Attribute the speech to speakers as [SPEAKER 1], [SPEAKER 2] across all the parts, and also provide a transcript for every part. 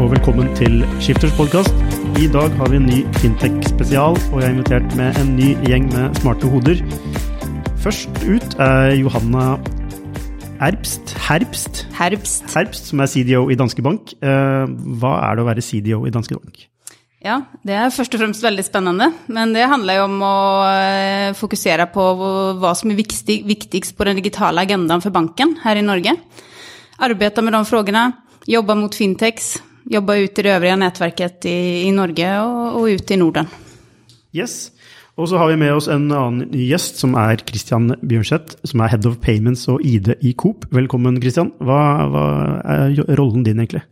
[SPEAKER 1] Og velkommen til Skifters podkast. I dag har vi en ny fintech-spesial, og jeg har invitert med en ny gjeng med smarte hoder. Først ut er Johanna Erbst, Herbst,
[SPEAKER 2] Herbst.
[SPEAKER 1] Herbst, som er CDO i Danske Bank. Eh, Hva er det å være CDO i Danske Bank?
[SPEAKER 2] Ja, det er først og fremst veldig spennende. Men det handler jo om å eh, fokusere på hva som er viktig, viktigst på den digitale agendaen for banken her i Norge. Arbeide med de spørsmålene, jobbe mot fintechs, jobbe ut i det øvrige nettverket i, i Norge og, og ut i Norden.
[SPEAKER 1] Yes. Og så har vi med oss en annen ny gjest, som er Christian Bjørnseth, som er Head of Payments og ID i Coop. Velkommen, Christian. Hva, hva er rollen din, egentlig?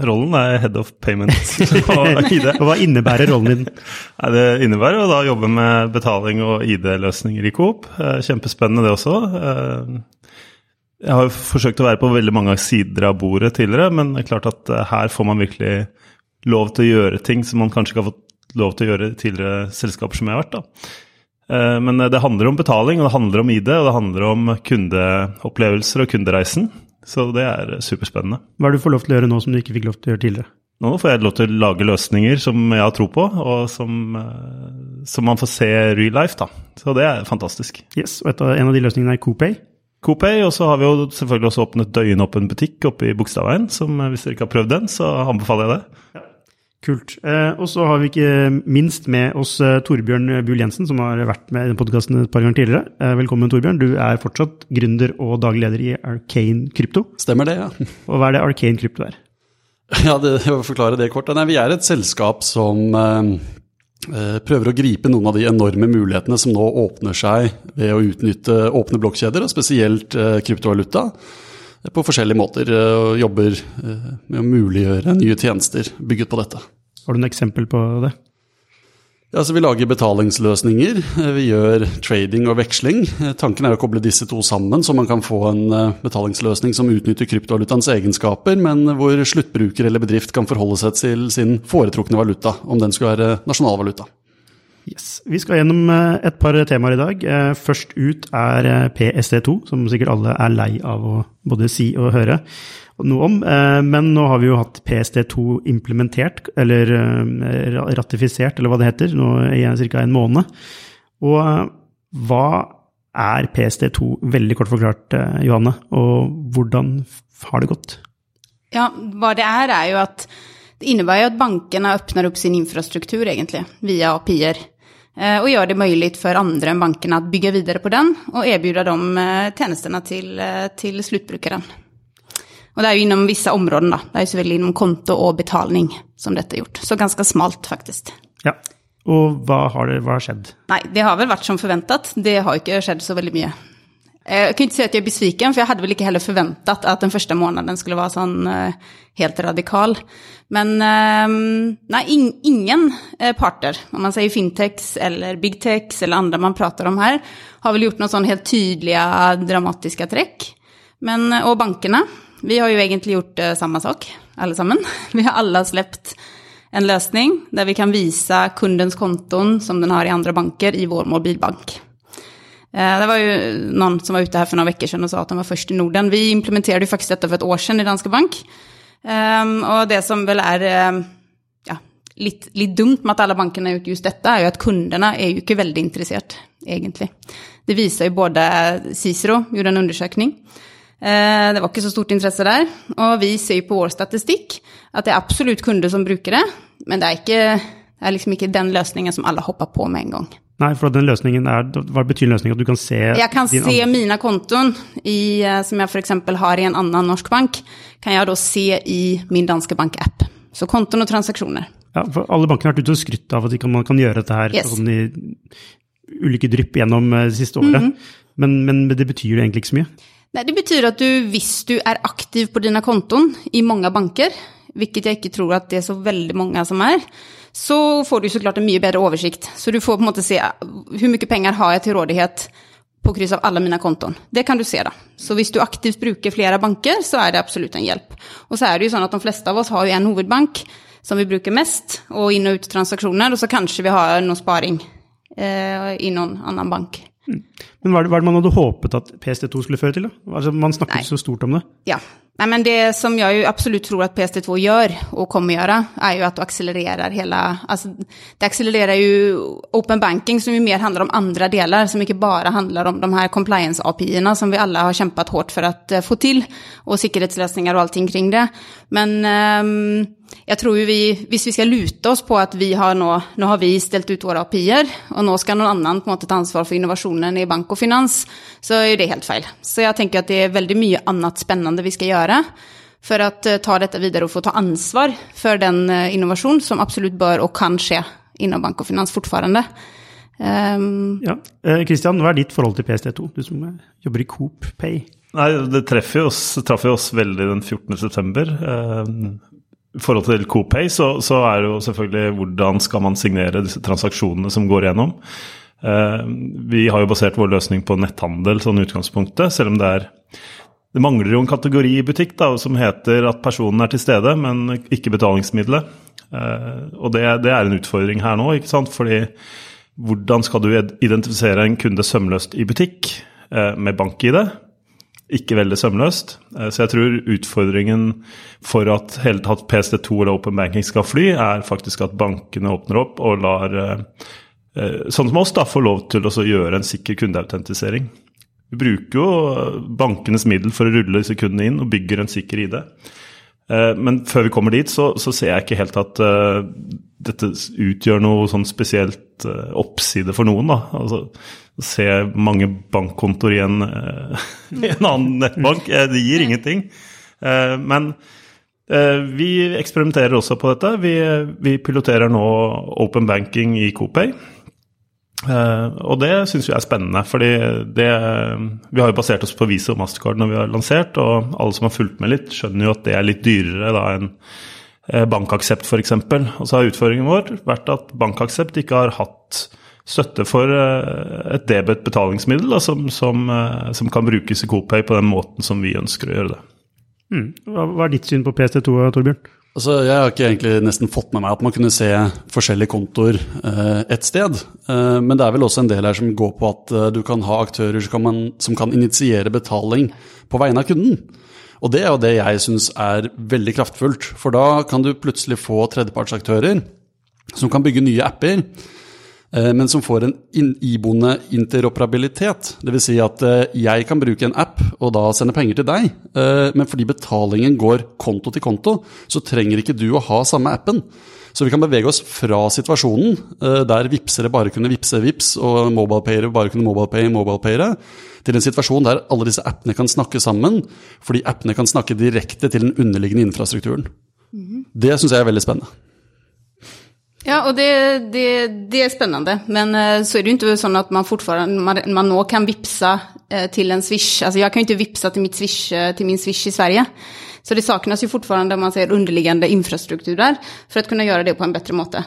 [SPEAKER 3] Rollen er head of Payments og ID.
[SPEAKER 1] Og hva innebærer rollen din?
[SPEAKER 3] Nei, det innebærer å da jobbe med betaling og ID-løsninger i Coop. Eh, Kjempespennende det også. Eh, Jeg har jo forsøkt å være på veldig mange sider av bordet tidligere, men det er klart at eh, her får man virkelig lov til å gjøre ting som man kanskje ikke har fått lov til å gjøre i tidligere selskaper som jeg har vært. da. Eh, Men det handler om betaling, og det handler om ID, og det handler om kundeopplevelser og kundereisen. Så det er superspennende.
[SPEAKER 1] Hva er det du får lov til å gjøre nå som du ikke fikk lov til å gjøre tidligere?
[SPEAKER 3] Nå får jeg lov til å lage løsninger som jeg har tro på, og som, eh, som man får se real life. da. Så det er fantastisk.
[SPEAKER 1] Yes, og et av, En av de løsningene er Coopay.
[SPEAKER 3] Coopay, og så har vi jo selvfølgelig også åpnet døgnåpen butikk oppe i Bogstadveien. som eh, Hvis dere ikke har prøvd den, så anbefaler jeg det.
[SPEAKER 1] Kult. Eh, og så har vi ikke minst med oss eh, Torbjørn Buhl Jensen, som har vært med i podkasten et par ganger tidligere. Eh, velkommen, Torbjørn. Du er fortsatt gründer og daglig leder i Arcane Krypto.
[SPEAKER 4] Stemmer det, ja.
[SPEAKER 1] Og hva er det Arcane Krypto er?
[SPEAKER 4] Ja, det, Jeg vil forklare det kort. Nei, vi er et selskap som eh, prøver å gripe noen av de enorme mulighetene som nå åpner seg ved å utnytte åpne blokkjeder, og spesielt eh, kryptovaluta, eh, på forskjellige måter. eh, Og jobber eh, med å muliggjøre nye tjenester bygget på dette.
[SPEAKER 1] Har du noe eksempel på det?
[SPEAKER 4] Ja, Vi lager betalingsløsninger. Vi gjør trading og veksling. Tanken er å koble disse to sammen, så man kan få en eh, betalingsløsning som utnytter kryptovalutaens egenskaper, men hvor sluttbruker eller bedrift kan forholde seg til sin foretrukne valuta, om den skulle være nasjonalvaluta.
[SPEAKER 1] Yes. Vi skal gjennom eh, et par temaer i dag. Eh, Først ut er eh, PSD2, som sikkert alle er lei av å både si og høre noe om. Eh, Men nå har vi jo hatt PSD2 implementert, eller eh, ratifisert, eller hva det heter, nå i ca. en måned. Og eh, hva er PSD2, veldig kort forklart, Johanne, og hvordan har det gått?
[SPEAKER 2] Ja, hva det er, er jo at det innebærer jo at bankene åpner opp sin infrastruktur, egentlig, via API-er. Og gjør det mulig for andre enn bankene å bygge videre på den og tilby de tjenestene til, til sluttbrukeren. Og det er jo innom visse områder, da. Det er jo selvfølgelig innom konto og betaling som dette er gjort. Så ganske smalt, faktisk.
[SPEAKER 1] Ja. Og hva har, det, hva har skjedd?
[SPEAKER 2] Nei, det har vel vært som forventet. Det har ikke skjedd så veldig mye. Eh, Jeg kan ikke si at jeg er besviken, for jeg hadde vel ikke heller forventet at den første måneden skulle være sånn eh, helt radikal. Men eh, nei, ingen parter, om man sier fintechs eller big techs eller andre man prater om her, har vel gjort noen sånn helt tydelige, dramatiske trekk. Men, og bankene, vi har jo egentlig gjort eh, samme sak, alle sammen. Vi har alle sluppet en løsning der vi kan vise kundens konton som den har i andre banker i vår mobilbank. Eh, Det var jo noen som var ute her for noen uker siden og sa at de var først i Norden. Vi implementerte jo faktisk dette for et år siden i Danske Bank. Um, og det som vel er um, ja, litt, litt dumt med at alle bankene har gjort just dette, er jo at kundene er jo ikke veldig interessert, egentlig. Det viser jo både Cicero gjorde en undersøkning. Eh, Det var ikke så stort interesse der. Og vi ser på vår statistikk at det er absolutt kunder som bruker det, men det er, ikke, det er liksom ikke den løsningen som alle hopper på med en gang.
[SPEAKER 1] Nei, for den løsningen er, hva betyr løsningen? At du kan se
[SPEAKER 2] Jeg kan se
[SPEAKER 1] andre-
[SPEAKER 2] mine konton i, eh, som jeg f.eks. har i en annen norsk bank, kan jeg da se i min danske bank-app. Så konton og transaksjoner.
[SPEAKER 1] Ja, for alle bankene har vært ute og skrytt av at de kan, man kan gjøre dette her
[SPEAKER 2] Yes.
[SPEAKER 1] sånn i ulike drypp gjennom eh, det siste året.
[SPEAKER 2] Mhm.
[SPEAKER 1] men, men det betyr jo egentlig ikke så mye.
[SPEAKER 2] Nei, det betyr at du, hvis du er aktiv på dine konton i mange banker, hvilket jeg ikke tror at det er så veldig mange som er, så får du så klart en mye bedre oversikt. Så du får på en måte se hvor mye penger har jeg til rådighet på kryss av alle mine konton. Det kan du se da. Så hvis du aktivt bruker flere banker, så er det absolutt en hjelp. Og så er det jo sånn at de fleste av oss har jo en hovedbank som vi bruker mest, og inn- og uttransaksjoner, og så kanskje vi har noe sparing eh, i noen annen bank.
[SPEAKER 1] Men hva er, det, hva er det man hadde håpet at PST2 skulle føre til? da? Altså, man snakket
[SPEAKER 2] Nei.
[SPEAKER 1] så stort om det.
[SPEAKER 2] Ja. Nei, men det som jag ju absolut tror at PST2 gjør, og kommer gjøre, er jo at det accelererar hela, alltså det accelererar ju open banking som ju mer handler om andre deler, som ikke bare handler om de här compliance API-erna som vi alle har kämpat hårt for att eh, få til, og sikkerhetsløsninger og allting kring det. Men ehm, jag tror jo vi, hvis vi skal lute oss på at vi har nå, nå har vi stilt ut våre API-er og nå skal noen annen på något ta ansvar for innovasjonen i bank og finans, så er det helt feil. Så jeg tenker at det er veldig mye annet spennende vi skal gjøre for att eh, ta dette videre og få ta ansvar for den innovasjon som absolutt bør og kan skje innen bank og finans fortfarande. Um,
[SPEAKER 1] Ja. Kristian, hva er ditt forhold til PST2, du som eh, jobber i Coop Pay?
[SPEAKER 3] Nei, det jo oss, traff jo oss veldig den 14. I forhold til CoPay så, så er det jo selvfølgelig hvordan skal man signere disse transaksjonene som går gjennom. Eh, vi har jo basert vår løsning på netthandel sånn utgangspunktet, selv om det er det mangler jo en kategori i butikk da, som heter at personen er til stede, men ikke betalingsmiddelet. Eh, og det, det er en utfordring her nå, ikke sant? fordi hvordan skal du identifisere en kunde sømløst i butikk eh, med bank-ID? Ikke veldig sømløst. Eh, Så jeg tror utfordringen for at hele tatt PSD2 eller Open Banking skal fly, er faktisk at bankene åpner opp og lar eh, eh, sånn som oss da, få lov til å gjøre en sikker kundeautentisering. Vi bruker jo bankenes middel for å rulle disse kundene inn og bygger en sikker ID. Eh, Men før vi kommer dit, så, så ser jeg ikke helt at uh, dette utgjør noe sånn spesielt uh, oppside for noen. da. Altså, se mange bankkontoer i en, uh, en annen nettbank, det gir ingenting. Men vi eksperimenterer også på dette. Vi, vi piloterer nå open banking i Coopay. Eh, og det syns vi er spennende, fordi det Vi har jo basert oss på Visa og Mastercard når vi har lansert, og alle som har fulgt med litt, skjønner jo at det er litt dyrere da enn eh, bankaksept f.eks. Og så har utfordringen vår vært at bankaksept ikke har hatt støtte for eh, et debet betalingsmiddel da, som, som, som kan brukes i Copay på den måten som vi ønsker å gjøre det.
[SPEAKER 1] Mm. Hva er ditt syn på PST2, Torbjørn?
[SPEAKER 4] Altså, jeg har ikke egentlig nesten fått med meg at man kunne se forskjellige kontoer eh, et sted. Eh, men det er vel også en del her som går på at eh, du kan ha aktører som kan, man, som kan initiere betaling på vegne av kunden. Og det er jo det jeg syns er veldig kraftfullt. For da kan du plutselig få tredjepartsaktører som kan bygge nye apper, men som får en iboende interoperabilitet. Dvs. Si at eh, jeg kan bruke en app og da sende penger til deg, eh, men fordi betalingen går konto til konto, så trenger ikke du å ha samme appen. Så vi kan bevege oss fra situasjonen eh, der vipsere bare kunne vipse vips, og mobilepayere bare kunne mobilepaye mobilepayere, til en situasjon der alle disse appene kan snakke sammen, fordi appene kan snakke direkte til den underliggende infrastrukturen. Det syns jeg er veldig spennende.
[SPEAKER 2] Ja, och det, det, det är spännande. Men eh, så är det ju inte så att man fortfarande, man, man nå kan vipsa til till en swish. Alltså jag kan ju inte vipsa till, mitt swish, eh, till min swish i Sverige. Så det saknas ju fortfarande, om man säger underliggande infrastrukturer för att kunna göra det på en bättre måte.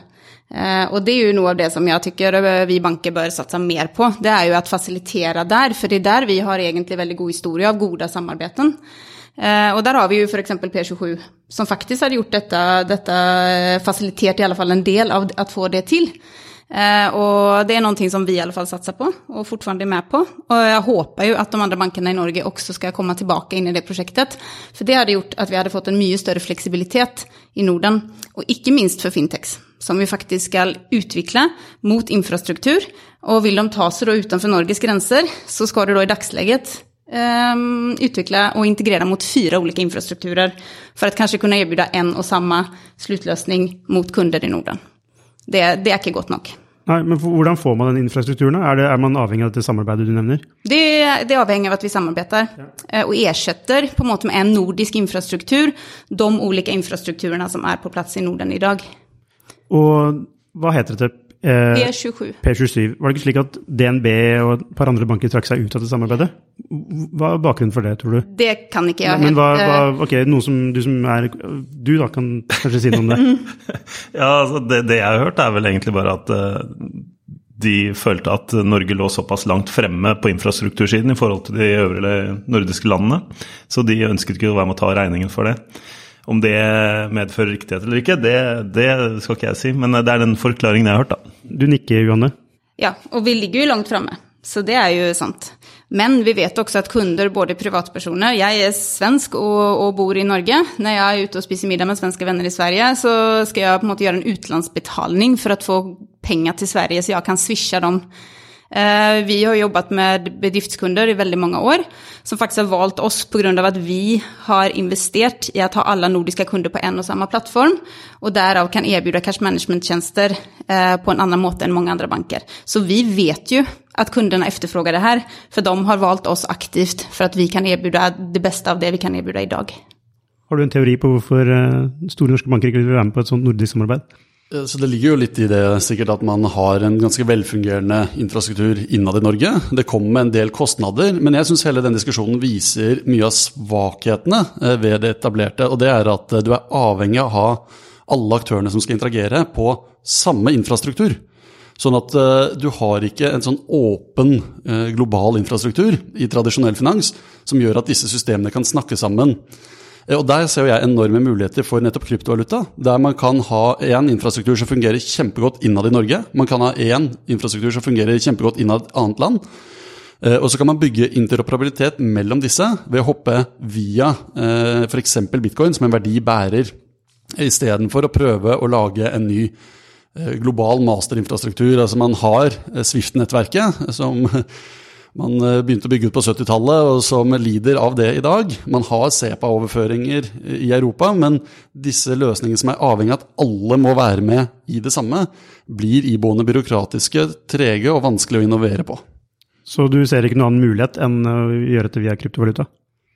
[SPEAKER 2] Og det är ju noe av det som jeg tycker eh, vi banker bør satsa mer på. Det er jo å fasilitere der, for det er der vi har egentlig veldig god historie av gode samarbeten. Eh, der där har vi jo f.eks. exempel P27 som faktisk har gjort dette, dette fasilitert i alle fall en del av å få det til. Eh, och det er noe som vi i alle fall satser på og fortfarande er med på. Og jeg håper jo at de andre bankene i Norge også skal komme tilbake inn i det projektet. For det hadde gjort at vi hadde fått en mye større flexibilitet i Norden. og ikke minst for fintechs som vi faktisk skal utvikle mot infrastruktur. Og vil de ta seg utenfor Norges grenser, så skal det da i dagsläget um, utveckla och integrera mot fyra olika infrastrukturer för att kanske kunna erbjuda en och samma slutlösning mot kunder i Norden. Det, det er ikke godt nok.
[SPEAKER 1] Nei, men hvordan får man den infrastrukturen? Er, det, er man avhengig av dette samarbeidet du nevner?
[SPEAKER 2] Det, det avhenger av at vi samarbeider ja. og ersetter på en måte med en nordisk infrastruktur de ulike infrastrukturene som er på plass i Norden i dag.
[SPEAKER 1] Og hva heter dette? Eh,
[SPEAKER 2] P27.
[SPEAKER 1] P27. Var det ikke slik at DNB og et par andre banker trakk seg ut av det samarbeidet? Hva er bakgrunnen for det, tror du?
[SPEAKER 2] Det kan ikke jeg
[SPEAKER 1] Men hva,
[SPEAKER 2] helt
[SPEAKER 1] hva,
[SPEAKER 2] eh,
[SPEAKER 1] ok, noe som du som er Du da kan kanskje si noe om det?
[SPEAKER 3] Ja, altså det, det jeg har hørt, er vel egentlig bare at eh, de følte at Norge lå såpass langt fremme på infrastruktursiden i forhold til de øvrige nordiske landene. Så de ønsket ikke å være med å ta regningen for det. Om det medfører riktighet eller ikke, det, det skal ikke jeg si. Men det er den forklaringen jeg har hørt, da.
[SPEAKER 1] Du nikker, Johanne.
[SPEAKER 2] Ja, og vi ligger jo langt framme. Så det er jo sant. Men vi vet også at kunder, både privatpersoner Jeg er svensk og, og, bor i Norge. Når jeg er ute og spiser middag med svenske venner i Sverige, så skal jeg på en måte gjøre en utenlandsbetaling for å få penger til Sverige, så jeg kan swishe dem vi har jobbet med bedriftskunder i veldig mange år, som faktisk har valgt oss pga. at vi har investert i å ha alle nordiske kunder på en og samme plattform, og derav kan erbjude cash management-tjenester eh, på en annen måte enn mange andre banker. Så vi vet jo at kundene etterspør det her, for de har valgt oss aktivt for at vi kan erbjude det beste av det vi kan erbjude i dag.
[SPEAKER 1] Har du en teori på hvorfor eh, store norske banker ikke vil være med på et sånt nordisk samarbeid?
[SPEAKER 4] Eh, så Det ligger jo litt i det sikkert at man har en ganske velfungerende infrastruktur innad i Norge. Det kommer med en del kostnader, men jeg syns hele den diskusjonen viser mye av svakhetene eh, ved det etablerte. Og det er at eh, du er avhengig av å ha alle aktørene som skal interagere, på samme infrastruktur. Sånn at du har ikke en sånn åpen global infrastruktur i tradisjonell finans som gjør at disse systemene kan snakke sammen. Eh, og Der ser jeg enorme muligheter for nettopp kryptovaluta. Der man kan ha én infrastruktur som fungerer kjempegodt innad i Norge. Man kan ha én infrastruktur som fungerer kjempegodt innad et annet land. Eh, og så kan man bygge interoperabilitet mellom disse ved å hoppe via eh, f.eks. bitcoin som en verdibærer, istedenfor å prøve å lage en ny global masterinfrastruktur. Altså man har Swift-nettverket, som man eh, begynte å bygge ut på 70-tallet, og som lider av det i dag. Man har SEPA-overføringer i Europa, men disse løsningene som er avhengig av at alle må være med i det samme, blir iboende byråkratiske, trege og vanskelig å innovere på.
[SPEAKER 1] Så du ser ikke noen annen mulighet enn å gjøre dette via kryptovaluta?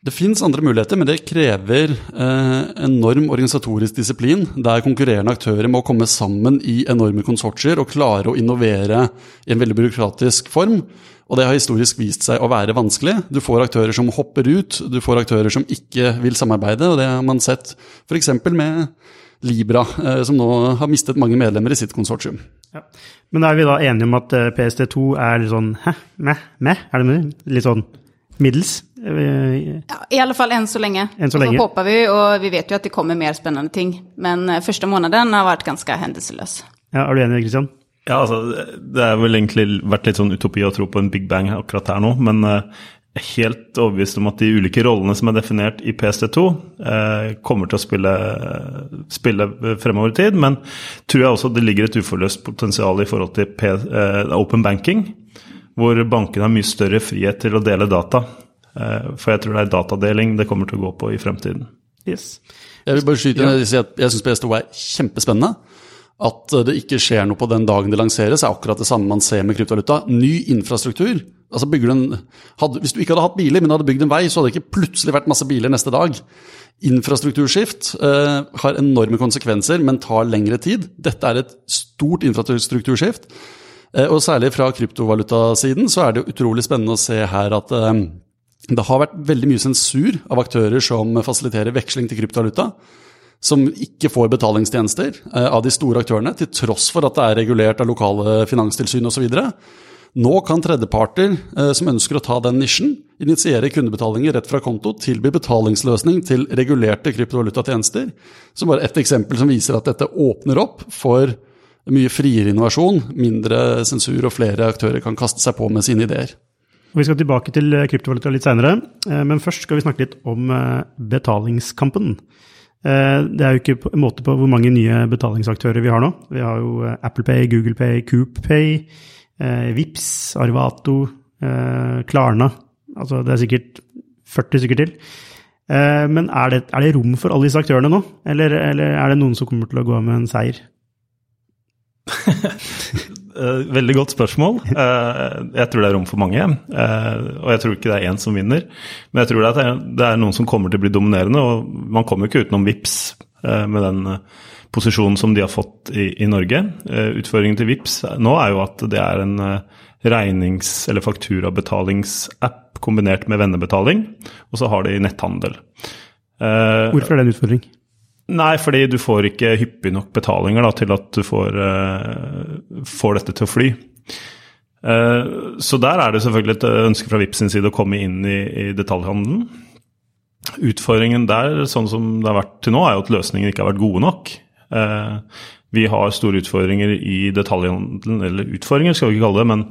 [SPEAKER 4] Det fins andre muligheter, men det krever eh, enorm organisatorisk disiplin, der konkurrerende aktører må komme sammen i enorme konsortier og klare å innovere i en veldig byråkratisk form. Og det har historisk vist seg å være vanskelig. Du får aktører som hopper ut, du får aktører som ikke vil samarbeide, og det har man sett f.eks. med Libra, eh, som nå har mistet mange medlemmer i sitt konsortium. Ja.
[SPEAKER 1] Men er vi da enige om at eh, PST2 er litt sånn hæ, meh, meh? Er det litt sånn middels?
[SPEAKER 2] Ja, I alle fall enn så lenge.
[SPEAKER 1] Enn så lenge.
[SPEAKER 2] Så håper vi, og vi vet jo at det kommer mer spennende ting. Men eh, første måneden har vært ganske hendelseløs.
[SPEAKER 1] Ja, Er du enig, Kristian?
[SPEAKER 3] Ja, altså, Det har vel egentlig vært litt sånn utopi å tro på en big bang akkurat her nå, men uh, jeg er helt overbevist om at de ulike rollene som er definert i PST2, uh, eh, kommer til å spille, spille, fremover i tid. Men tror jeg også det ligger et uforløst potensial i forhold til P, uh, open banking, hvor bankene har mye større frihet til å dele data. For jeg tror det er datadeling det kommer til å gå på i fremtiden.
[SPEAKER 1] Yes.
[SPEAKER 4] Jeg vil bare skyte inn, at jeg syns PST2 er kjempespennende. At det ikke skjer noe på den dagen det lanseres, er akkurat det samme man ser med kryptovaluta. Ny infrastruktur. Altså en, hadde, hvis du ikke hadde hatt biler, men hadde bygd en vei, så hadde det ikke plutselig vært masse biler neste dag. Infrastrukturskift eh, har enorme konsekvenser, men tar lengre tid. Dette er et stort infrastrukturskift. Eh, og særlig fra kryptovalutasiden så er det utrolig spennende å se her at eh, det har vært veldig mye sensur av aktører som fasiliterer veksling til kryptovaluta som ikke får betalingstjenester eh, av de store aktørene, til tross for at det er regulert av lokale finanstilsyn osv. Nå kan tredjeparter eh, som ønsker å ta den nisjen, initiere kundebetalinger rett fra konto, tilby betalingsløsning til regulerte kryptovalutatjenester. Som bare ett eksempel som viser at dette åpner opp for mye friere innovasjon, mindre sensur, og flere aktører kan kaste seg på med sine ideer.
[SPEAKER 1] Vi skal tilbake til kryptovaluta litt seinere, eh, men først skal vi snakke litt om betalingskampen. Eh, det er jo ikke en måte på hvor mange nye betalingsaktører vi har nå. Vi har jo eh, Apple Pay, Google Pay, Coop Pay, Vips, Arvato, Klarna. Altså det er sikkert 40 stykker til. Men er det, er det rom for alle disse aktørene nå, eller, eller er det noen som kommer til å gå med en seier?
[SPEAKER 3] Eh, veldig godt spørsmål. Eh, jeg tror det er rom for mange. Eh, og jeg tror ikke det er én som vinner. Men jeg tror det er noen som kommer til å bli dominerende. Og man kommer ikke utenom VIPS med den posisjonen som de har fått i, i Norge. Utføringen til VIPS nå er jo at det er en regnings- eller fakturabetalingsapp kombinert med vennebetaling, og så har de netthandel.
[SPEAKER 1] Hvorfor er det en utfordring?
[SPEAKER 3] Nei, fordi du får ikke hyppig nok betalinger da, til at du får, uh, får, dette til å fly. Uh, så der er det selvfølgelig et ønske fra Vipps sin side å komme inn i, i, detaljhandelen. Utfordringen der, sånn som det har vært til nå, er jo at løsningene ikke har vært gode nok. Uh, Vi har store utfordringer i detaljhandelen, eller utfordringer skal vi ikke kalle det, men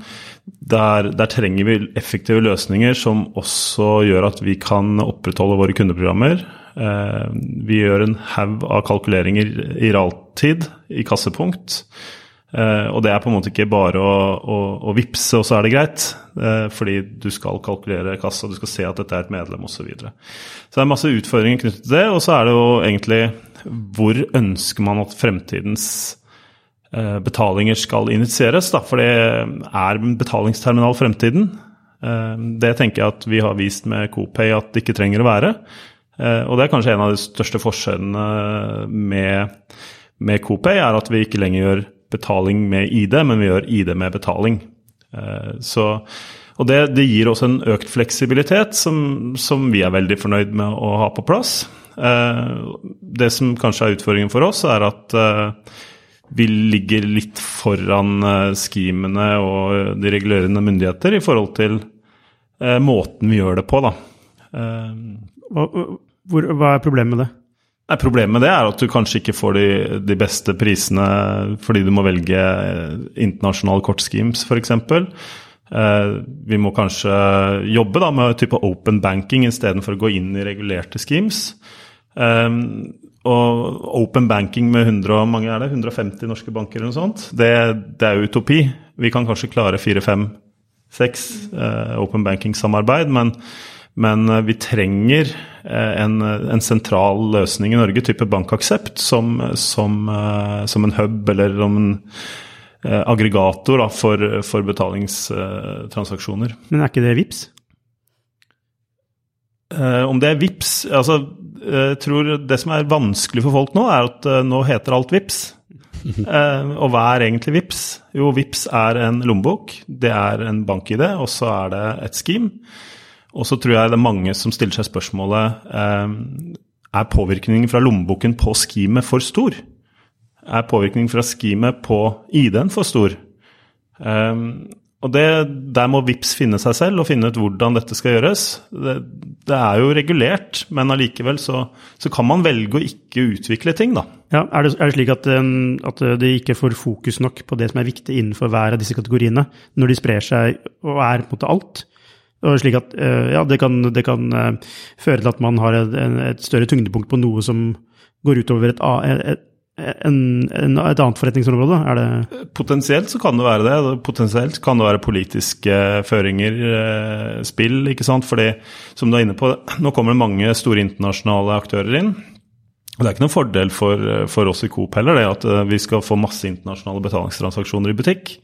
[SPEAKER 3] der, der, trenger vi effektive løsninger som også gjør at vi kan opprettholde våre kundeprogrammer. Eh, vi gjør en haug av kalkuleringer i realtid i kassepunkt. Eh, og det er på en måte ikke bare å, å, å vippse, og så er det greit. Eh, fordi du skal kalkulere kassa, du skal se at dette er et medlem osv. Så, videre. så det er masse utfordringer knyttet til det. Og så er det jo egentlig hvor ønsker man at fremtidens eh, betalinger skal initieres? For det er betalingsterminal fremtiden. Eh, det tenker jeg at vi har vist med Copay at det ikke trenger å være. Eh, og det er kanskje en av de største forskjellene med, med Copay, er at vi ikke lenger gjør betaling med ID, men vi gjør ID med betaling. Så, og det, det, gir oss en økt fleksibilitet som, som vi er veldig fornøyd med å ha på plass. Eh, det som kanskje er utfordringen for oss, er at eh, vi ligger litt foran eh, skimene og de regulerende myndigheter i forhold til måten vi gjør det på, da.
[SPEAKER 1] Hvor, hva er problemet med det?
[SPEAKER 3] Nei, problemet med det er at du kanskje ikke får de, de beste prisene fordi du må velge internasjonale kortschemes, f.eks. Eh, vi må kanskje jobbe da med type open banking istedenfor å gå inn i regulerte schemes. Um, og open banking med 100, mange er det, 150 norske banker eller noe sånt, det, det er utopi. Vi kan kanskje klare fire, fem, seks uh, open banking-samarbeid, men, men uh, vi trenger uh, en, en, sentral løsning i Norge, type bankaksept, som, som, som en hub eller om en aggregator da, for, for betalingstransaksjoner.
[SPEAKER 1] Men er ikke det VIPS?
[SPEAKER 3] om det er VIPS altså jeg eh, tror det som er vanskelig for folk nå, er at eh, nå heter alt VIPS. Eh, og hva er egentlig VIPS? Jo, VIPS er en lommebok, det er en bank-ID, og så er det et scheme. Og så tror jeg det er mange som stiller seg spørsmålet er påvirkningen fra lommeboken på schemet for stor? Er påvirkningen fra schemet på ID-en for stor? Og det, Der må VIPS finne seg selv og finne ut hvordan dette skal gjøres. Det, det er jo regulert, men allikevel så, så, kan man velge å ikke utvikle ting, da.
[SPEAKER 1] Ja, Er det, er det slik at, um, at de ikke får fokus nok på det som er viktig innenfor hver av disse kategoriene, når de sprer seg og er på en måte alt? Og slik at uh, ja, det kan, det kan uh, føre til at man har et, et større tyngdepunkt på noe som går utover et, et, en, en, et annet forretningsområde? Er det
[SPEAKER 3] Potensielt så kan det være det. Potensielt kan det være politiske føringer, eh, spill, ikke sant. Fordi, som du er inne på, nå kommer det mange store internasjonale aktører inn. Og Det er ikke noen fordel for, for oss i Coop heller, det at eh, vi skal få masse internasjonale betalingstransaksjoner i butikk.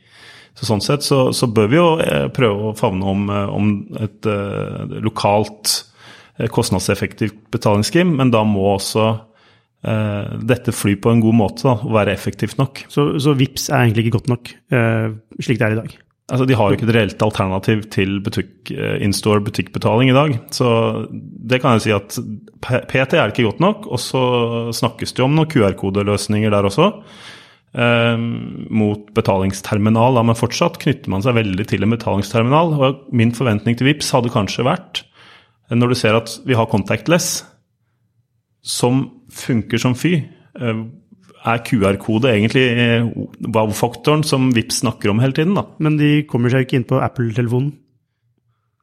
[SPEAKER 3] Så Sånn sett så, så bør vi jo eh, prøve å favne om, om et eh, lokalt, kostnadseffektivt betalingsskrim, men da må også uh, dette fly på en god måte da, og være effektivt nok.
[SPEAKER 1] Så, så VIPS er egentlig ikke godt nok uh, slik det er i dag?
[SPEAKER 3] Altså, De har jo ikke et reelt alternativ til butikk, uh, in-store butikkbetaling i dag. Så det kan jeg si at PT er ikke godt nok. Og så snakkes det om noen QR-kodeløsninger der også. mot betalingsterminal, men fortsatt knytter man seg veldig til en betalingsterminal. og Min forventning til VIPS hadde kanskje vært, når du ser at vi har contactless, som funker som fy. Eh, er QR-kode egentlig eh, wow-faktoren som Vips snakker om hele tiden? da?
[SPEAKER 1] Men de kommer seg ikke inn på Apple-telefonen?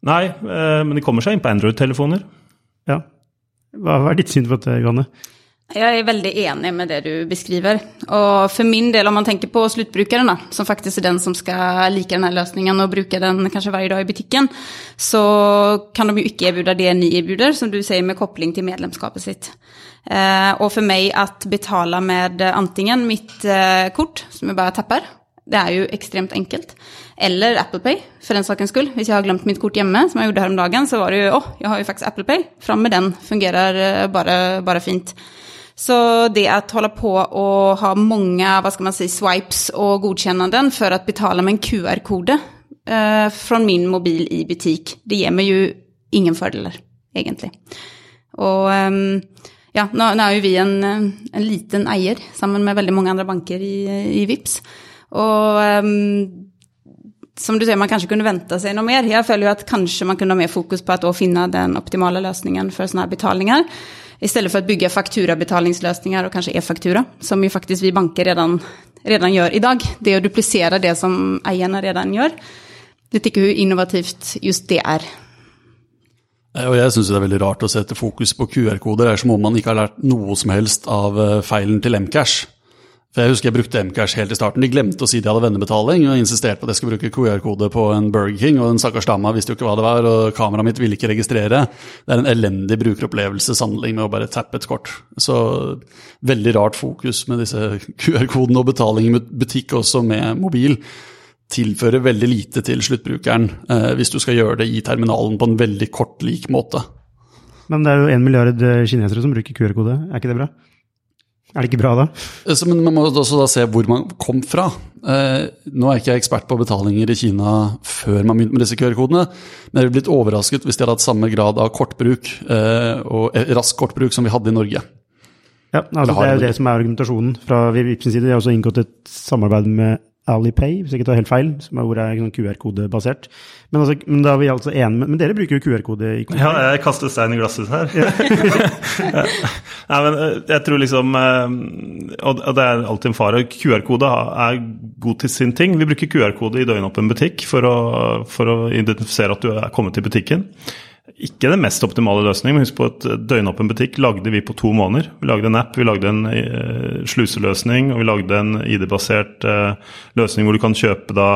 [SPEAKER 3] Nei, eh, men de kommer seg inn på Android-telefoner.
[SPEAKER 1] Ja. Hva er ditt syn på dette, Johanne?
[SPEAKER 2] Jeg er veldig enig med det du beskriver. Og for min del, om man tenker på sluttbrukeren, som faktisk er den som skal like denne løsningen og bruke den kanskje hver dag i butikken, så kan de jo ikke tilby det ni tilbyr, som du sier, med kobling til medlemskapet sitt. Eh, og for meg at betale med antingen mitt eh, kort, som jeg bare tapper, det er jo ekstremt enkelt. Eller Apple Pay, for den sakens skyld. Hvis jeg har glemt mitt kort hjemme, som jeg gjorde her om dagen, så var det jo åh, jeg har jo faktisk Apple Pay. Fram med den. Fungerer eh, bare, bare fint. Så det å holde på å ha mange hva skal man si, swipes og godkjennanden for å betale med en QR-kode eh, fra min mobil i butikk, det gir meg jo ingen fordeler, egentlig. Og um, ja, nå, nå, er jo vi en, en, liten eier sammen med veldig mange andre banker i, i VIPS. Og um, som du sier, man kanskje kunne vente seg noe mer. Jeg føler jo at kanskje man kunne ha mer fokus på å finne den optimale løsningen for sånne her betalinger. Istället for å bygge fakturabetalingsløsninger og kanskje e-faktura, som jo faktisk vi banker redan, gjør i dag. Det å duplisere det som eierne redan gjør. Jeg tykker hur innovativt just det er.
[SPEAKER 4] Eh, Og jeg syns det er veldig rart å sette fokus på QR-koder. Det er som om man ikke har lært noe som helst av eh, feilen til Mcash. For Jeg husker jeg brukte Mcash helt i starten. De glemte å si de hadde vennebetaling, og insisterte på at jeg skulle bruke QR-kode på en Burger King, og den stakkars dama visste jo ikke hva det var, og kameraet mitt ville ikke registrere. Det er en elendig brukeropplevelse sammenlignet med å bare tappe et kort. Så veldig rart fokus med disse QR-kodene og betaling i butikk også med mobil tilfører veldig lite til sluttbrukeren eh, hvis du skal gjøre det i terminalen på en veldig kort, lik måte.
[SPEAKER 1] Men det er jo en milliard eh, kinesere som bruker QR-kode, er ikke det bra? Er det ikke bra da?
[SPEAKER 4] Eh, Så, men man må også da se hvor man kom fra. Eh, nå er ikke jeg ekspert på betalinger i Kina før man begynte med disse QR-kodene, men jeg ville blitt overrasket hvis de hadde hatt samme grad av kortbruk eh, og eh, rask kortbruk som vi hadde i Norge.
[SPEAKER 1] Ja, altså, det er jo
[SPEAKER 4] det.
[SPEAKER 1] som er argumentasjonen fra Vipps side. De har også inngått et samarbeid med Alipay, hvis jeg ikke tar helt feil, som er hvor er QR-kodebasert. Men, altså, men da er vi altså enige Men dere bruker jo QR-kode i
[SPEAKER 3] Ja, jeg kaster stein i glasshus her. Nei, men eh, jeg tror liksom eh, Og og det er alltid en fare. QR-kode er god til sin ting. Vi bruker QR-kode i døgnåpen butikk for å, for å identifisere at du er kommet til butikken. Ikke den mest optimale løsningen, men husk på at døgnåpen butikk lagde vi på to måneder. Vi lagde en app, vi lagde en eh, sluseløsning, og vi lagde en ID-basert eh, løsning hvor du kan kjøpe da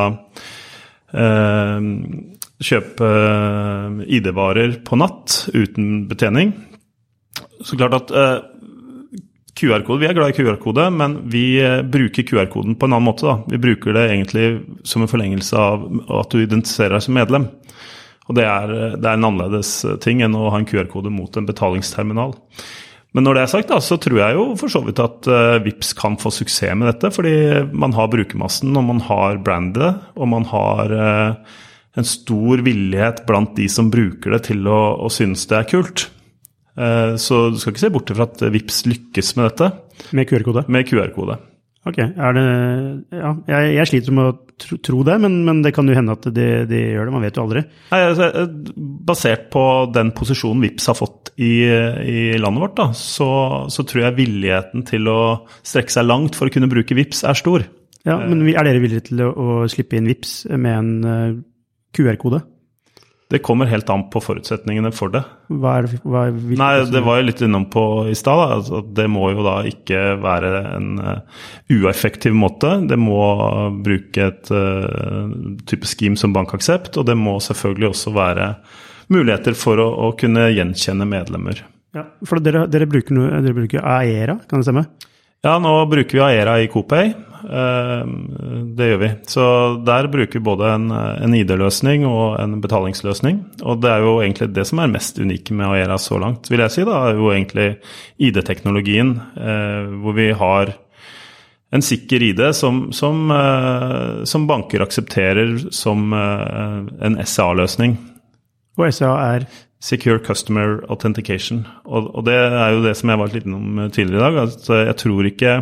[SPEAKER 3] eh, Kjøpe ID-varer på natt uten betjening. Så klart at QR-kode, Vi er glad i QR-kode, men vi bruker QR-koden på en annen måte. da. Vi bruker det egentlig som en forlengelse av at du identifiserer deg som medlem. Og det er, det er en annerledes ting enn å ha en QR-kode mot en betalingsterminal. Men når det er sagt, da, så tror jeg jo for så vidt at uh, Vips kan få suksess med dette. Fordi man har brukermassen, og man har brandet, og man har eh, en stor villighet blant de som bruker det, til å, å synes det er kult. Eh, så du skal ikke se bort fra at Vips lykkes med dette,
[SPEAKER 1] med QR-kode.
[SPEAKER 3] med QR-kode.
[SPEAKER 1] Ok, det Ja, jeg, jeg sliter med å tro, tro det, men, men det kan jo hende at de, de gjør det. Man vet jo aldri.
[SPEAKER 3] Nei, altså, eh, basert på den posisjonen Vips har fått i, i landet vårt, da, så, så tror jeg villigheten til å strekke seg langt for å kunne bruke Vips er stor.
[SPEAKER 1] Ja, Men er dere villige til å, å slippe inn Vips med en eh, QR-kode?
[SPEAKER 3] Det kommer helt an på forutsetningene for det.
[SPEAKER 1] Hva er hva er,
[SPEAKER 3] Nei, det var jo litt innom på i stad. altså Det må jo da ikke være en uh, ueffektiv måte. Det må bruke et uh, type scheme som bankaksept, og det må selvfølgelig også være muligheter for å, å kunne gjenkjenne medlemmer.
[SPEAKER 1] Ja, for dere, dere, bruker dere bruker Aera, kan det stemme?
[SPEAKER 3] Ja, nå bruker vi Aera i Coopay. Eh, Det gjør vi. Så der bruker vi både en, en ID-løsning og en betalingsløsning. Og det er jo egentlig det som er mest unike med Aera så langt, vil jeg si. da, er jo egentlig ID-teknologien, eh, hvor vi har en sikker ID som, som, eh, som banker aksepterer som en SA-løsning.
[SPEAKER 1] Og SA er
[SPEAKER 3] Secure Customer Authentication. Og, og det er jo det som jeg var litt innom tidligere i dag. at Jeg tror ikke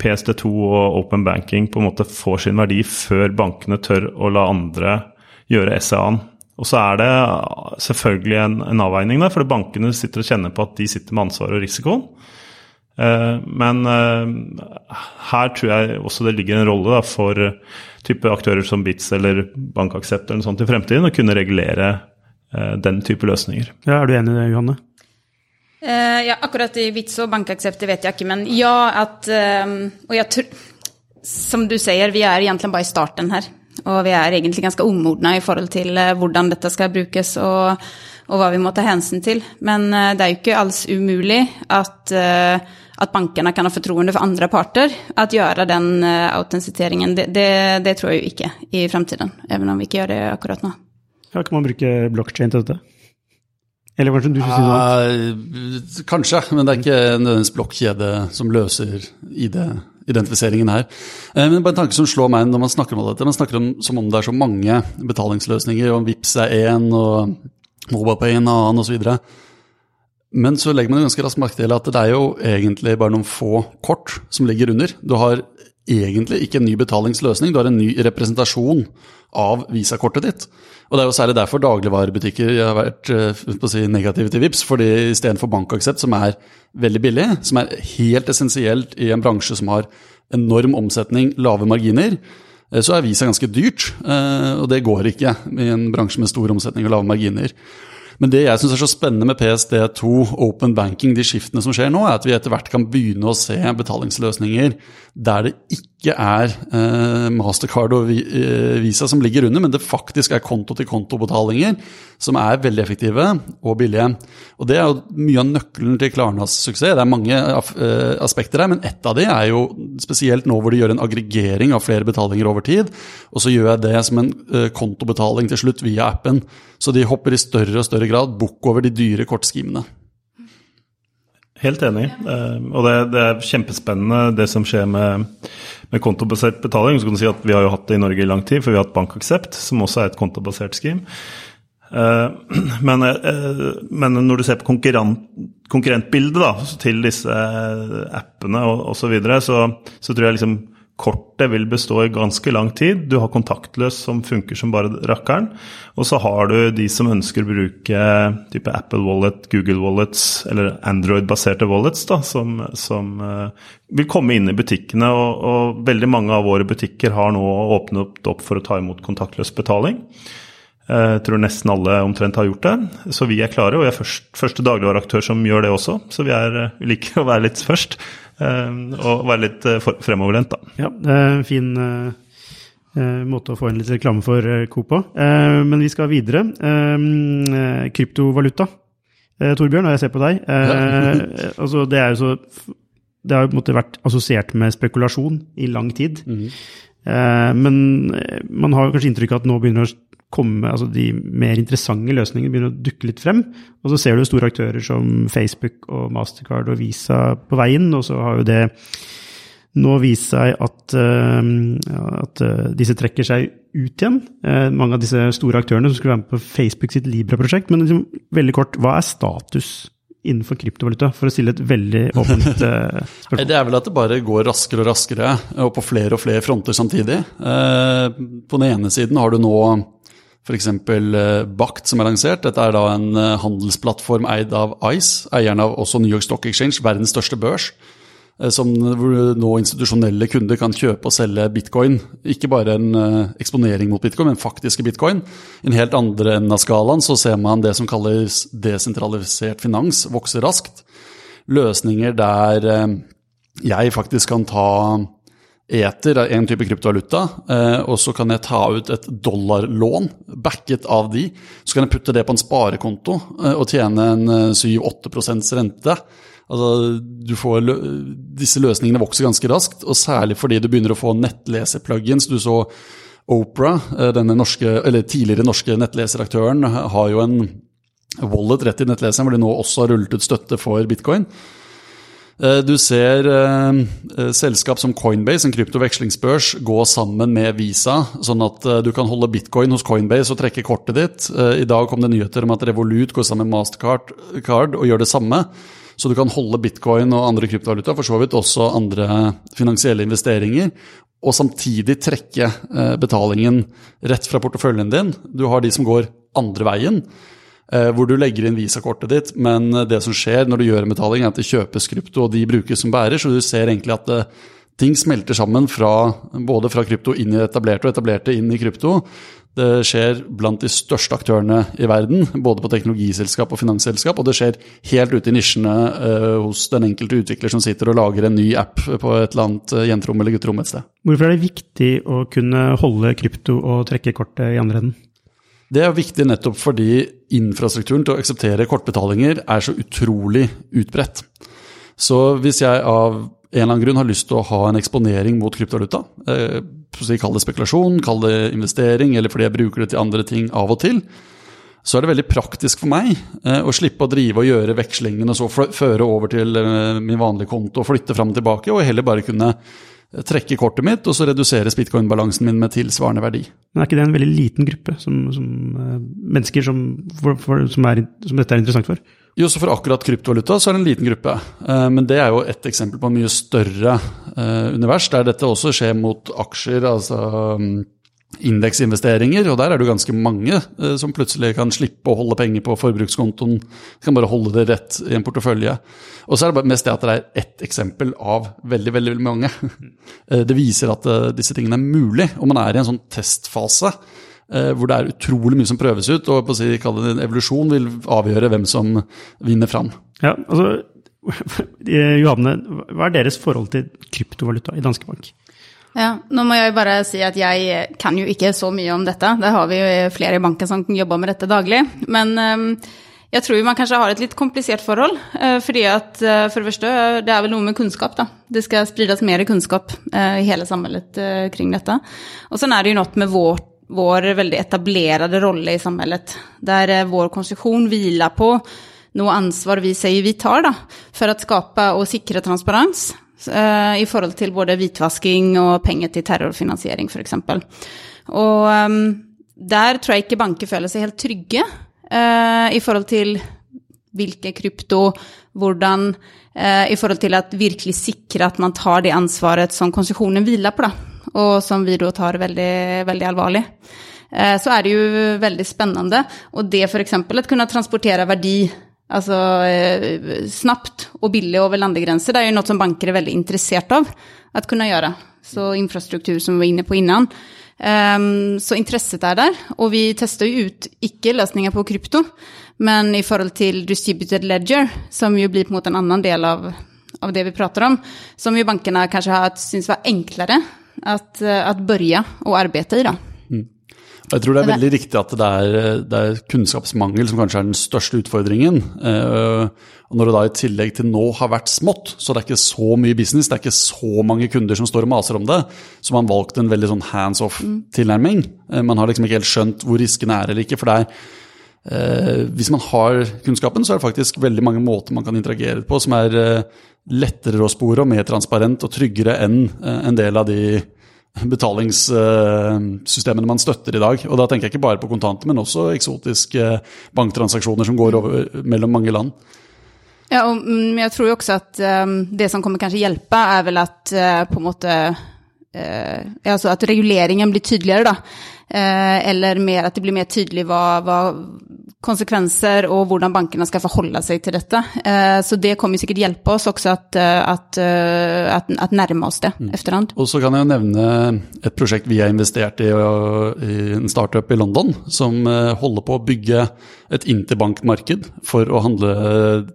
[SPEAKER 3] PSD2 og Open Banking på en måte får sin verdi før bankene tør å la andre gjøre SA-en. Og så er det selvfølgelig en, en avveining der, for bankene sitter og kjenner på at de sitter med ansvaret og risikoen. Eh, Men eh, her tror jeg også det ligger en rolle for type aktører som Bits eller Bankaksept eller noe sånt i fremtiden, å kunne regulere eh, den type løsninger.
[SPEAKER 1] ja, Er du enig i det, Johanne?
[SPEAKER 2] Uh, ja, akkurat i vits og bankaksept, det vet jeg ikke, men ja at eh, Og jeg tror Som du sier, vi er egentlig bare i starten her. Og vi er egentlig ganske umodne i forhold til uh, hvordan dette skal brukes og, og hva vi må ta hensyn til. Men uh, det er jo ikke alls umulig at, eh, at bankene kan ha fortroende for andre parter. At gjøre den eh, autentiseringen. Det, det, det tror jeg jo ikke i fremtiden, even om vi ikke gjør det akkurat nå.
[SPEAKER 1] Ja, Kan man bruke blockchain til dette? Eller kanskje du synes noe annet?
[SPEAKER 4] Eh, kanskje, men det er ikke nødvendigvis blokkjede som løser ID-identifiseringen her. Eh, men bare en tanke som slår meg når man snakker om dette. Man snakker om som om det er så mange betalingsløsninger, og Vipps er én, og MobaPay en annen, osv. Men så legger man ganske raskt merke til at det er jo egentlig bare noen få kort som ligger under. Du har egentlig ikke en ny betalingsløsning, du har en ny representasjon av visakortet ditt. Og Det er jo særlig derfor dagligvarebutikker har vært uh, si, negative til VIPS, fordi istedenfor bankaksept, som er veldig billig, som er helt essensielt i en bransje som har enorm omsetning, lave marginer, uh, så er Visa ganske dyrt. Uh, og det går ikke i en bransje med stor omsetning og lave marginer. Men det jeg syns er så spennende med PSD2, open banking, de skiftene som skjer nå, er at vi etter hvert kan begynne å se betalingsløsninger der det ikke er eh, Mastercard og eh, Visa som ligger under, men det faktisk er konto-til-konto-betalinger som er veldig effektive og billige. Og Det er jo mye av nøkkelen til Klarnas suksess. Det er mange eh, aspekter her, men ett av de er jo spesielt nå hvor de gjør en aggregering av flere betalinger over tid, og så gjør jeg det som en eh, kontobetaling til slutt via appen. Så de hopper i større og større grad bukk over de dyre kortskimene.
[SPEAKER 3] Helt enig. Og det, er kjempespennende det som skjer med, med kontobasert betaling. Så kan du si at Vi har jo hatt det i Norge i lang tid, for vi har hatt BankAksept, som også er et kontobasert scheme. Eh, men, eh, men når du ser på konkurrent, konkurrentbildet da, til disse appene og osv., så, videre, så så tror jeg liksom Kortet vil bestå i ganske lang tid. Du har kontaktløs som funker som bare rakkeren. Og så har du de som ønsker å bruke type Apple Wallet, Google Wallets eller Android-baserte wallets, da, som, som uh, vil komme inn i butikkene. Og, og, veldig mange av våre butikker har nå åpnet opp for å ta imot kontaktløs betaling. Eh, jeg tror nesten alle omtrent har gjort det. Så vi er klare, og vi er først, første dagligvareaktør som gjør det også. Så vi, er, eh, vi liker å være litt først. Eh, og være litt fremoverlent, da.
[SPEAKER 1] Ja, det er en fin måte å få en litt reklame for Coop på. Men vi skal videre. Kryptovaluta. Torbjørn, og jeg ser på deg. altså, det er jo så Det har jo på en måte vært assosiert med spekulasjon i lang tid. Mm. men man har kanskje inntrykk av at nå begynner å komme, altså de mer interessante løsningene begynner å dukke litt frem. Og så ser du store aktører som Facebook og Mastercard og Visa på veien, og så har jo det nå vist seg at, uh, at uh, disse trekker seg ut igjen. Uh, mange av disse store aktørene som skulle være med på Facebook sitt Libra-prosjekt. Men liksom, veldig kort, hva er status innenfor kryptovaluta, for å stille et veldig åpent spørsmål?
[SPEAKER 4] Det er vel at det bare går raskere og raskere, og på flere og flere fronter samtidig. På den ene siden har du nå F.eks. Eh, Bakt, som er lansert. Dette er da en eh, handelsplattform eid av Ice, eieren av også New York Stock Exchange, verdens største børs. Eh, som nå institusjonelle kunder kan kjøpe og selge bitcoin. Ikke bare en eksponering mot bitcoin, men faktiske bitcoin. I en helt andre enden av skalaen så ser man det som kalles desentralisert finans vokse raskt. Løsninger der jeg faktisk kan ta Eter er en type kryptovaluta, eh, og så kan jeg ta ut et dollarlån backet av de. Så kan jeg putte det på en sparekonto eh, og tjene en 7-8 eh, rente. Altså, får, disse løsningene vokser ganske raskt, og særlig fordi du begynner å få nettleserplugins. Du så Opera, denne norske, tidligere norske nettleseraktøren, har jo en wallet rett i nettleseren hvor de nå også har rullet ut støtte for bitcoin. Eh, du ser eh, eh, selskap som Coinbase, en kryptovekslingsbørs, gå sammen med Visa, sånn at du kan holde bitcoin hos Coinbase og trekke kortet ditt. I dag kom det nyheter om at Revolut går sammen med Mastercard og gjør det samme. Så du kan holde bitcoin og andre kryptovaluta, for så vidt også andre finansielle investeringer, og samtidig trekke betalingen rett fra porteføljen din. Du har de som går andre veien. Eh, hvor du legger inn visakortet ditt, men det som skjer når du gjør en betaling, er at det kjøpes krypto, og de brukes som bærer, så du ser egentlig at det, eh, ting smelter sammen fra, både fra krypto inn i etablerte og etablerte inn i krypto. Det skjer blant de største aktørene i verden, både på teknologiselskap og finansselskap, og det skjer helt ute i nisjene eh, hos den enkelte utvikler som sitter og lager en ny app på et eller annet jenterom eller gutterom et sted.
[SPEAKER 1] Hvorfor er det viktig å kunne holde krypto og trekke kortet i andre enden?
[SPEAKER 4] Det er viktig nettopp fordi infrastrukturen til å akseptere kortbetalinger er så utrolig utbredt. Så hvis jeg av en eller annen grunn har lyst til å ha en eksponering mot kryptovaluta, eh, kall det spekulasjon, kall det investering, eller fordi jeg bruker det til andre ting av og til, så er det veldig praktisk for meg eh, å slippe å drive og gjøre vekslingen og så føre over til eh, min vanlige konto og flytte fram og tilbake, og heller bare kunne trekke kortet mitt, og så reduseres bitcoin-balansen min med tilsvarende verdi.
[SPEAKER 1] Men er ikke det en veldig liten gruppe som, som uh, mennesker som, for, for, som, er, som, dette er interessant for?
[SPEAKER 4] Jo, så For akkurat kryptovaluta så er det en liten gruppe. Uh, men det er jo et eksempel på en mye større uh, univers, der dette også skjer mot aksjer, altså um, indeksinvesteringer, og der er det jo ganske mange eh, som plutselig kan slippe å holde penger på forbrukskontoen. Kan bare holde det rett i en portefølje. Og så er det bare mest det at det er ett eksempel av veldig, veldig, veldig mange. Eh, det viser at eh, disse tingene er mulig, og man er i en sånn testfase. eh, Hvor det er utrolig mye som prøves ut, og på å si, det en evolusjon vil avgjøre hvem som vinner fram.
[SPEAKER 1] Ja, altså, Johanne, hva er deres forhold til kryptovaluta i Danske Bank?
[SPEAKER 2] Ja, nå må jeg bare si at jeg kan jo ikke så mye om dette. Det har vi jo flere i banken som jobber med dette daglig. Men um, jeg tror man kanskje har et litt komplisert forhold. Uh, fordi at uh, for det første, det er vel noe med kunnskap, da. Det skal sprides mer kunnskap i hele samfunnet kring dette. Og så er det jo noe med vår, vår veldig etablerte rolle i samfunnet, der vår konstruksjon hviler på noe ansvar vi sier vi tar da, for å skape og sikre transparens i forhold til både hvitvasking og penger til terrorfinansiering, f.eks. Og um, der tror jeg ikke banker føler seg helt trygge uh, i forhold til hvilke krypto, hvordan I forhold til at virkelig sikre at man tar det ansvaret som konsesjonen hviler på, da, og som vi da tar veldig, veldig alvorlig. Så er det jo veldig spennende. Og det f.eks. å kunne transportere verdi Altså eh, snabbt og billig over landegrenser, det er jo noe som banker er veldig interessert av å kunne gjøre. Så infrastruktur som vi var inne på innan. Um, så interesset er der. Og vi tester jo ut ikke løsninger på krypto, men i forhold til distributed ledger, som jo blir på en måte en annen del av, av det vi prater om, som jo bankene kanskje har syntes var enklere at, at børja å arbeide i. da.
[SPEAKER 4] Jeg tror det er veldig riktig at det er, det er, kunnskapsmangel som kanskje er den største utfordringen. Og når det da i tillegg til nå har vært smått, så det er ikke så mye business, det er ikke så mange kunder som står og maser om det, så man valgte valgt en veldig sånn hands off-tilnærming. Man har liksom ikke helt skjønt hvor riskene er eller ikke. for det er hvis man har kunnskapen, så er det faktisk veldig mange måter man kan interagere på som er lettere å spore og mer transparent og tryggere enn en del av de betalingssystemene man støtter i dag. Og da tenker jeg ikke bare på kontanter, men også eksotiske banktransaksjoner som går over, mellom mange land.
[SPEAKER 2] Ja, og mm, jeg tror jo også at um, det som kommer kanskje hjelpe, er vel at uh, på en måte uh, Altså at reguleringen blir tydeligere, da. Eller mer at det blir mer tydelig hva, hva konsekvenser og hvordan bankene skal forholde seg til dette. Så det kommer sikkert hjelpe oss også at, at, at, at nærme oss det mm. efterhand.
[SPEAKER 4] Og så kan jeg nevne et prosjekt vi har investert i, i en startup i London, som holder på å bygge et interbankmarked for å handle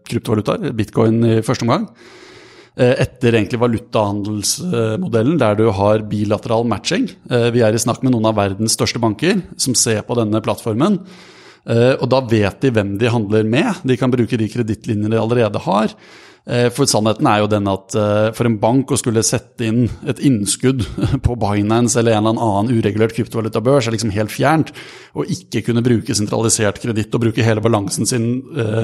[SPEAKER 4] kryptovalutaer, bitcoin i første omgang. Etter egentlig valutahandelsmodellen, der du har bilateral matching. Vi er i snakk med noen av verdens største banker som ser på denne plattformen. Og da vet de hvem de handler med. De kan bruke de kredittlinjene de allerede har. For sannheten er jo den at for en bank å skulle sette inn et innskudd på Binance eller en eller annen uregulert kryptovalutabørs er liksom helt fjernt. Og ikke kunne bruke sentralisert kreditt og bruke hele balansen sin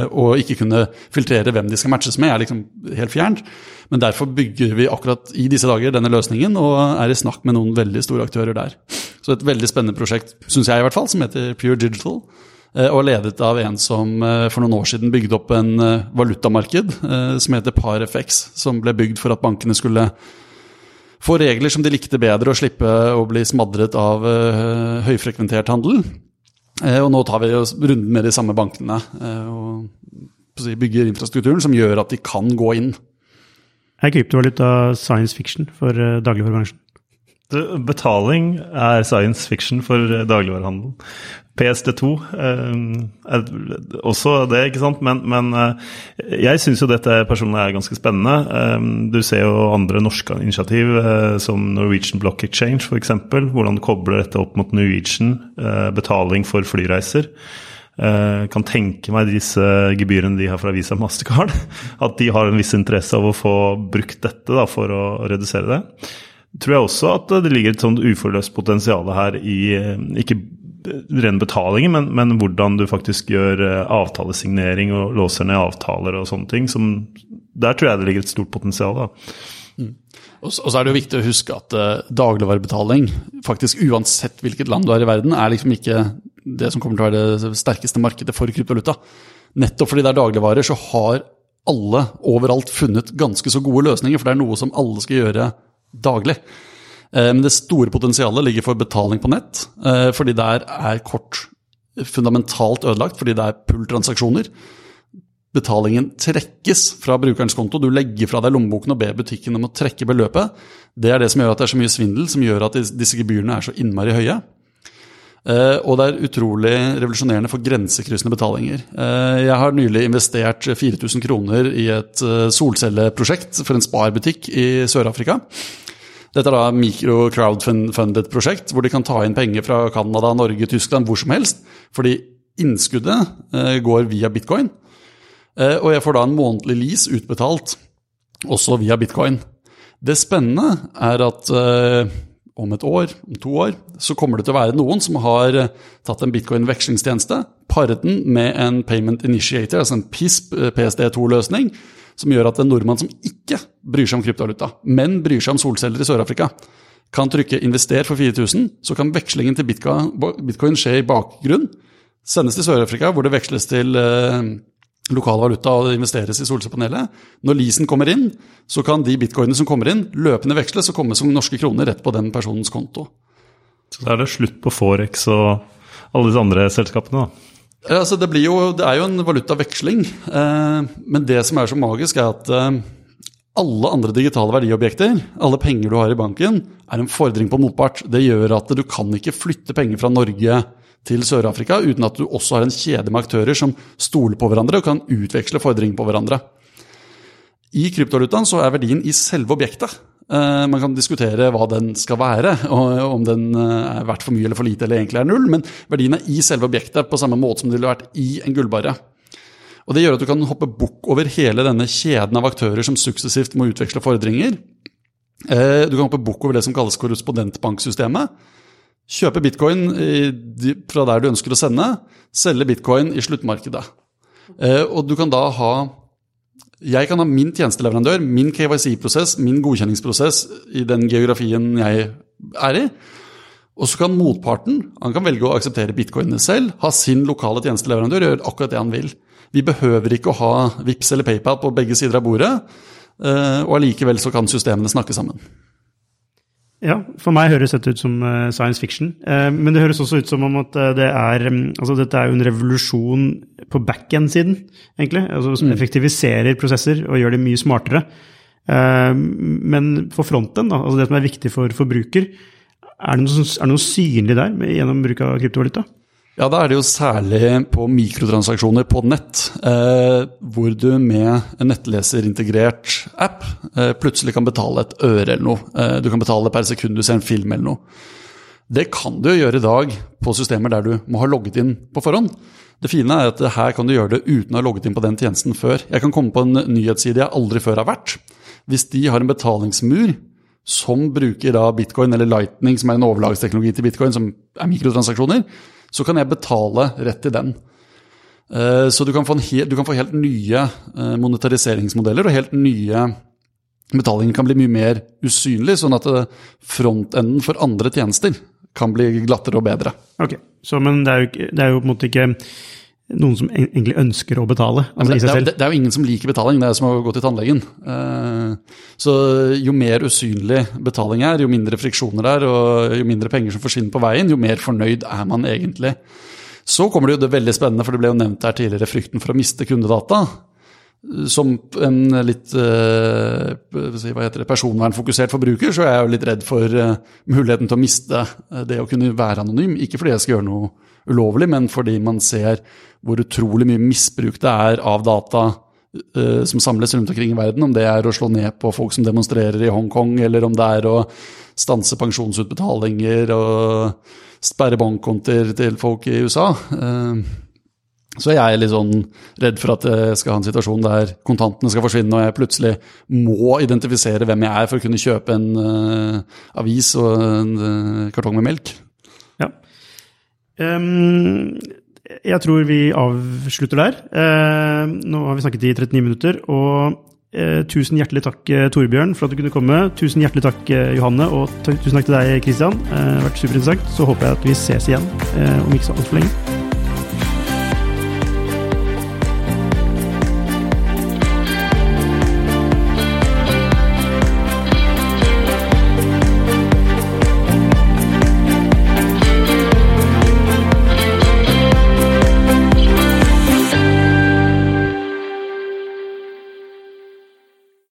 [SPEAKER 4] og ikke kunne filtrere hvem de skal matches med, er liksom helt fjernt. Men derfor bygger vi akkurat i disse dager denne løsningen og er i snakk med noen veldig store aktører der. Så et veldig spennende prosjekt, syns jeg i hvert fall, som heter Pure Digital og ledet av en som for noen år siden bygde opp en valutamarked som heter ParFX, som ble bygd for at bankene skulle få regler som de likte bedre, og slippe å bli smadret av høyfrekventert handel. Og nå tar vi runden med de samme bankene og bygger infrastrukturen som gjør at de kan gå inn.
[SPEAKER 1] Er kryptovaluta science fiction for dagligvarebransjen?
[SPEAKER 3] Betaling er science fiction for dagligvarehandelen. PSD2 er også det, ikke sant. Men, men jeg syns jo dette personlig er ganske spennende. Du ser jo andre norske initiativ, som Norwegian Block Exchange f.eks. Hvordan du kobler dette opp mot Norwegian, betaling for flyreiser. kan tenke meg disse gebyrene de har fra Visa Mastercard, at de har en viss interesse av å få brukt dette da, for å redusere det. Tror jeg også at det ligger et sånt uforløst potensial her i ikke ren betaling, men, men, hvordan du faktisk gjør avtalesignering og låser ned avtaler og sånne ting. Som, der tror jeg det ligger et stort potensial.
[SPEAKER 4] Mm. Og så er det jo viktig å huske at uh, dagligvarebetaling, faktisk uansett hvilket land du er i verden, er liksom ikke det som kommer til å være det sterkeste markedet for kryptovaluta. Nettopp fordi det er dagligvarer, så har alle overalt funnet ganske så gode løsninger, for det er noe som alle skal gjøre daglig. Eh, men det store potensialet ligger for betaling på nett, eh, fordi der er kort fundamentalt ødelagt, fordi det er pull-transaksjoner. Betalingen trekkes fra brukerens konto. Du legger fra deg lommeboken og ber butikken om å trekke beløpet. Det er det som gjør at det er så mye svindel, som gjør at disse gebyrene er så innmari høye. Uh, og det er utrolig revolusjonerende for grensekryssende betalinger. Uh, jeg har nylig investert 4000 kroner i et uh, solcelleprosjekt for en Spar-butikk i Sør-Afrika. Dette er da mikro-crowdfunded prosjekt, hvor de kan ta inn penger fra Canada, Norge, Tyskland, hvor som helst. Fordi innskuddet går via bitcoin. og jeg får da en månedlig lease utbetalt også via bitcoin. Det spennende er at om et år, om to år, så kommer det til å være noen som har eh, tatt en bitcoin-vekslingstjeneste, paret den med en payment initiator, altså en PISP, eh, PSD2-løsning, som gjør at en nordmann som ikke bryr seg om kryptovaluta, men bryr seg om solceller i Sør-Afrika, kan trykke 'invester' for 4000, så kan vekslingen til bitcoin skje i bakgrunn, sendes til Sør-Afrika, hvor det veksles til eh, lokal valuta og investeres i solcellepanelet. Når leasen kommer inn, så kan de bitcoinene som kommer inn, løpende veksles og komme som norske kroner rett på den personens konto.
[SPEAKER 3] Så da er det slutt på Forex og alle disse andre selskapene, da?
[SPEAKER 4] Ja, altså det, jo, det, er jo en valutaveksling, eh, men det som er så magisk, er at eh, alle andre digitale verdiobjekter, alle penger du har i banken, er en fordring på motpart. Det gjør at du kan ikke flytte penger fra Norge til Sør-Afrika, uten at du også har en kjede med aktører som stoler på hverandre og kan utveksle fordringer på hverandre. I kryptovalutaen så er verdien i selve objektet. Eh, man kan diskutere hva den skal være, og om den eh, er verdt for mye eller for lite eller egentlig er null, men verdien er i selve objektet, på samme måte som det ville vært i en gullbarre. Og Det gjør at du kan hoppe bukk over hele denne kjeden av aktører som suksessivt må utveksle fordringer. Eh, du kan hoppe bukk over det som kalles korrespondentbanksystemet Kjøpe bitcoin fra der du ønsker å sende, selge bitcoin i sluttmarkedet. Eh, og du kan da ha Jeg kan ha min tjenesteleverandør, min KYC-prosess, min godkjenningsprosess i den geografien jeg er i. Og så kan motparten han kan velge å akseptere bitcoinene selv, ha sin lokale tjenesteleverandør gjøre akkurat det han vil. Vi behøver ikke å ha VIPS eller PayPal på begge sider av bordet, eh, og allikevel så kan systemene snakke sammen.
[SPEAKER 1] Ja, for meg høres dette ut som uh, science fiction. Uh, men det høres også ut som om at uh, det er um, Altså, dette er jo en revolusjon på back-end-siden, egentlig. Altså, som mm. effektiviserer prosesser og gjør det mye smartere. men for fronten, da, altså det som er viktig for forbruker, er det noe, er det noe synlig der gjennom bruk av kryptovaluta?
[SPEAKER 4] Ja, da er det jo særlig på mikrotransaksjoner på nett, eh, hvor du med en nettleserintegrert app eh, plutselig kan betale et øre eller noe. Eh, du kan betale per sekund du ser en film eller noe. Det kan du gjøre i dag på systemer der du må ha logget inn på forhånd. Det fine er at her kan du gjøre det uten å ha logget inn på den tjenesten før. Jeg kan komme på en nyhetsside jeg aldri før har vært. Hvis de har en betalingsmur som bruker da bitcoin eller lightning, som er en overlagsteknologi til bitcoin, som er mikrotransaksjoner, så kan jeg betale rett til den. Eh, så du kan få, hel, du kan få helt nye eh, monetariseringsmodeller og helt nye betalinger kan bli mye mer usynlig, sånn at eh, frontenden for andre tjenester kan bli glattere og bedre.
[SPEAKER 1] Ok, så, Men det er, jo, det er jo på en måte ikke noen som egentlig ønsker å betale? Altså
[SPEAKER 4] det, det, det, er jo ingen som liker betaling, det er som å gå til tannlegen. Så jo mer usynlig betaling er, jo mindre friksjoner det er, og jo mindre penger som forsvinner på veien, jo mer fornøyd er man egentlig. Så kommer det jo det veldig spennende, for det ble jo nevnt her tidligere, frykten for å miste kundedata. Som en litt uh, hva heter det, personvernfokusert forbruker, så er jeg jo litt redd for uh, muligheten til å miste uh, det å kunne være anonym. Ikke fordi jeg skal gjøre noe ulovlig, men fordi man ser hvor utrolig mye misbruk det er av data uh, som samles rundt omkring i verden, om det er å slå ned på folk som demonstrerer i Hongkong, eller om det er å stanse pensjonsutbetalinger og sperre bankkonter til folk i USA. Uh, så jeg er litt sånn redd for at jeg skal ha en situasjon der kontantene skal forsvinne, og jeg plutselig må identifisere hvem jeg er for å kunne kjøpe en uh, avis og en uh, kartong med melk.
[SPEAKER 1] Ja. Um, jeg tror vi avslutter der. Uh, nå har vi snakket i 39 minutter. Og eh, tusen hjertelig takk, Torbjørn, for at du kunne komme. Tusen hjertelig takk, Johanne. Og tusen takk til deg, Christian. Det har vært superinteressant. Så håper jeg at vi ses igjen om ikke så altfor lenge.